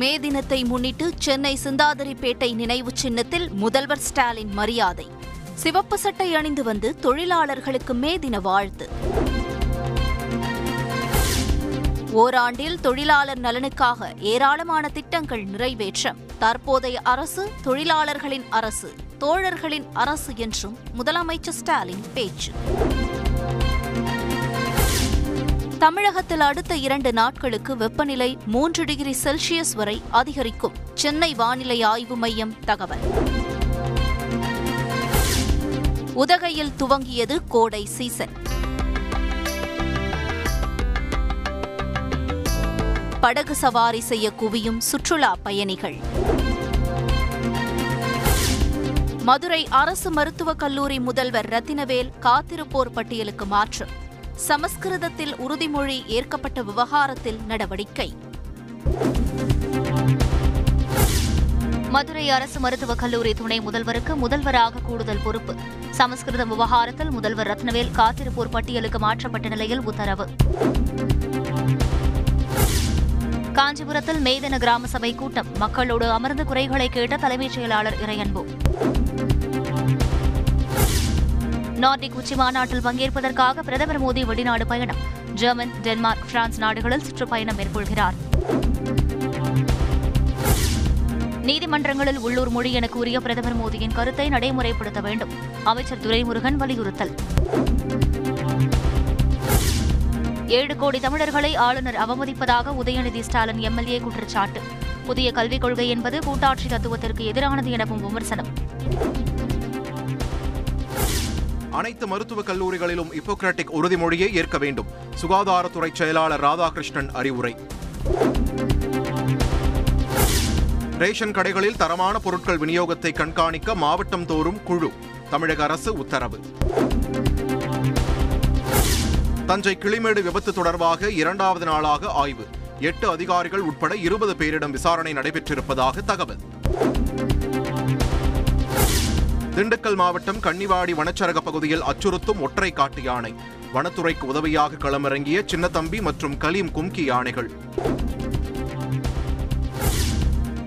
மே தினத்தை முன்னிட்டு சென்னை சிந்தாதிரிப்பேட்டை நினைவு சின்னத்தில் முதல்வர் ஸ்டாலின் மரியாதை. சிவப்பு சட்டை அணிந்து வந்து தொழிலாளர்களுக்கு மே தின வாழ்த்து. ஓராண்டில் தொழிலாளர் நலனுக்காக ஏராளமான திட்டங்கள் நிறைவேற்றம். தற்போதைய அரசு தொழிலாளர்களின் அரசு தோழர்களின் அரசு என்றும் முதலமைச்சர் ஸ்டாலின் பேச்சு. தமிழகத்தில் அடுத்த இரண்டு நாட்களுக்கு வெப்பநிலை மூன்று டிகிரி செல்சியஸ் வரை அதிகரிக்கும். சென்னை வானிலை ஆய்வு மையம் தகவல். உதகையில் துவங்கியது கோடை சீசன். படகு சவாரி செய்ய குவியும் சுற்றுலா பயணிகள். மதுரை அரசு மருத்துவக் கல்லூரி முதல்வர் ரத்தினவேல் காத்திருப்போர் பட்டியலுக்கு மாற்றம் சமஸ்கிருதத்தில் உறுதிமொழி ஏற்கப்பட்ட விவகாரத்தில் நடவடிக்கை. மதுரை அரசு மருத்துவக் கல்லூரி துணை முதல்வருக்கு முதல்வராக கூடுதல் பொறுப்பு. சமஸ்கிருதம் விவகாரத்தில் முதல்வர் ரத்னவேல் காத்திருப்போர் பட்டியலுக்கு மாற்றப்பட்ட நிலையில் உத்தரவு. காஞ்சிபுரத்தில் மேதன கிராம சபை கூட்டம். மக்களோடு அமர்ந்து குறைகளை கேட்ட தலைமைச் செயலாளர் இறையன்பு. நார்டிக் உச்சி மாநாட்டில் பங்கேற்பதற்காக பிரதமர் மோடி வெளிநாடு பயணம். ஜெர்மன் டென்மார்க் பிரான்ஸ் நாடுகளில் சுற்றுப்பயணம் மேற்கொள்கிறார். நீதிமன்றங்களில் உள்ளூர் மொழி என கூறிய பிரதமர் மோடியின் கருத்தை நடைமுறைப்படுத்த வேண்டும். அமைச்சர் துரைமுருகன் வலியுறுத்தல். ஏழு கோடி தமிழர்களை ஆளுநர் அவமதிப்பதாக உதயநிதி ஸ்டாலின் எம்எல்ஏ குற்றச்சாட்டு. புதிய கல்விக் கொள்கை என்பது கூட்டாட்சி தத்துவத்திற்கு எதிரானது எனவும் விமர்சனம். அனைத்து மருத்துவக் கல்லூரிகளிலும் இப்போக்ராட்டிக் உறுதிமொழியை ஏற்க வேண்டும். சுகாதாரத்துறை செயலாளர் ராதாகிருஷ்ணன் அறிவுரை. ரேஷன் கடைகளில் தரமான பொருட்கள் விநியோகத்தை கண்காணிக்க மாவட்டம் தோறும் குழு. தமிழக அரசு உத்தரவு. தஞ்சை கிளிமேடு விபத்து தொடர்பாக இரண்டாவது நாளாக ஆய்வு. எட்டு அதிகாரிகள் உட்பட இருபது பேரிடம் விசாரணை நடைபெற்றிருப்பதாக தகவல். திண்டுக்கல் மாவட்டம் கன்னிவாடி வனச்சரக பகுதியில் அச்சுறுத்தும் ஒற்றை காட்டு யானை. வனத்துறைக்கு உதவியாக களமிறங்கிய சின்னத்தம்பி மற்றும் கலீம் கும்கி யானைகள்.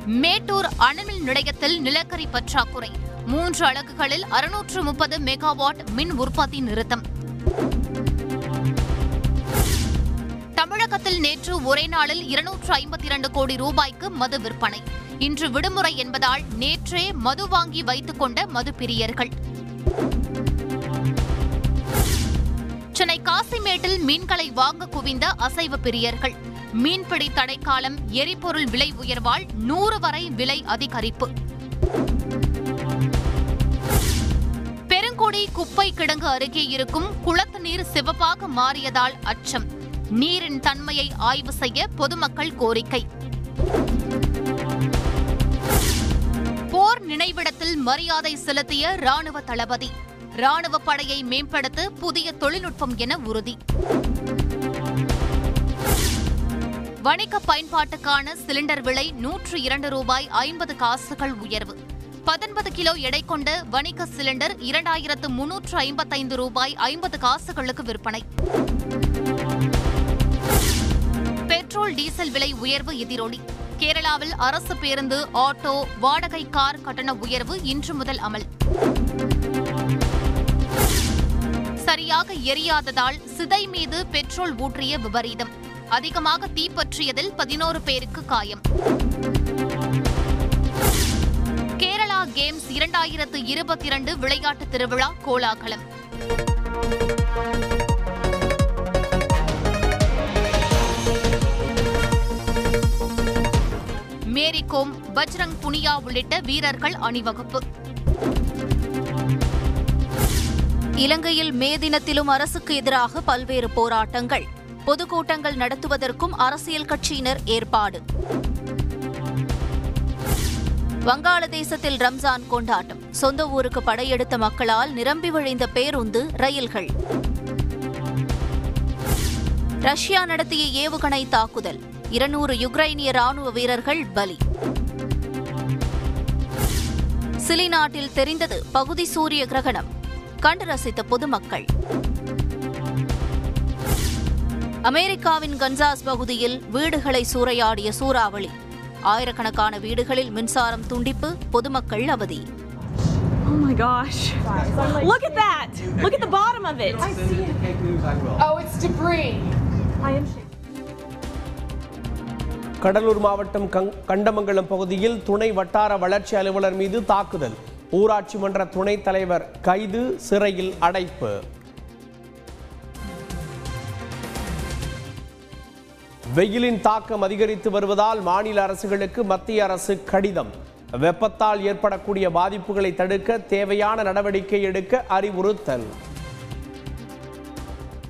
மேட்டூர் அணுமின் நிலையத்தில் நிலக்கரி பற்றாக்குறை. மூன்று அலகுகளில் அறுநூற்று முப்பது மெகாவாட் மின் உற்பத்தி நிறுத்தம். தமிழகத்தில் நேற்று ஒரே நாளில் இருநூற்று ஐம்பத்தி இரண்டு கோடி ரூபாய்க்கு மது விற்பனை. இன்று விடுமுறை என்பதால் நேற்றே மது வாங்கி வைத்துக் கொண்ட மது பிரியர்கள் சென்னை காசிமேட்டில் மீன்களை வாங்க குவிந்த அசைவ பிரியர்கள். மீன்பிடி தடைக்காலம் எரிபொருள் விலை உயர்வால் நூறு வரை விலை அதிகரிப்பு. பெருங்கொடி குப்பை கிடங்கு அருகே இருக்கும் குளத்து நீர் சிவப்பாக மாறியதால் அச்சம். நீரின் தன்மையை ஆய்வு செய்ய பொதுமக்கள் கோரிக்கை. போர் நினைவிடத்தில் மரியாதை செலுத்திய ராணுவ தளபதி. ராணுவ படையை மேம்படுத்த புதிய தொழில்நுட்பம் என உறுதி. வணிக பயன்பாட்டுக்கான சிலிண்டர் விலை நூற்று இரண்டு ரூபாய் ஐம்பது காசுகள் உயர்வு. பத்தொன்பது கிலோ எடை கொண்ட வணிக சிலிண்டர் இரண்டாயிரத்து முன்னூற்று ஐம்பத்தைந்து ரூபாய் ஐம்பது காசுகளுக்கு விற்பனை. பெட்ரோல் டீசல் விலை உயர்வு எதிரொலி. கேரளாவில் அரசு பேருந்து ஆட்டோ வாடகை கார் கட்டண உயர்வு இன்று முதல் அமல். சரியாக எரியாததால் சிதை மீது பெட்ரோல் ஊற்றிய விபரீதம். அதிகமாக தீப்பற்றியதில் பதினோரு பேருக்கு காயம். கேரளா கேம்ஸ் இரண்டாயிரத்து இருபத்தி இரண்டு விளையாட்டு திருவிழா கோலாகலம். மேரி கோம் பஜ்ரங் புனியா உள்ளிட்ட வீரர்கள் அணிவகுப்பு. இலங்கையில் மே தினத்திலும் அரசுக்கு எதிராக பல்வேறு போராட்டங்கள். பொதுக்கூட்டங்கள் நடத்துவதற்கும் அரசியல் கட்சியினர் ஏற்பாடு. வங்காளதேசத்தில் ரம்ஜான் கொண்டாட்டம். சொந்த ஊருக்கு படையெடுத்த மக்களால் நிரம்பி வழிந்த பேருந்து ரயில்கள். ரஷ்யா நடத்திய ஏவுகணை தாக்குதல். இருநூறு யுக்ரைனிய ராணுவ வீரர்கள் பலி சிலி நாட்டில் தெரிந்தது பகுதி சூரிய கிரகணம் கண்டு ரசித்த பொதுமக்கள் அமெரிக்காவின் கன்சாஸ் பகுதியில் வீடுகளை சூறையாடிய சூறாவளி ஆயிரக்கணக்கான வீடுகளில் மின்சாரம் துண்டிப்பு பொதுமக்கள் அவதி Oh my gosh. Look at that. Look at the bottom of it. Oh, it's debris. I am shaking. Cuddalore மாவட்டம் கங்- கண்டமங்கலம் பகுதியில் துணை வட்டார வளர்ச்சி அலுவலர் மீது தாக்குதல். ஊராட்சி மன்ற துணைத் தலைவர் கைது சிறையில் அடைப்பு. வெயிலின் தாக்கம் அதிகரித்து வருவதால் மாநில அரசுகளுக்கு மத்திய அரசு கடிதம். வெப்பத்தால் ஏற்படக்கூடிய பாதிப்புகளை தடுக்க தேவையான நடவடிக்கை எடுக்க அறிவுறுத்தல்.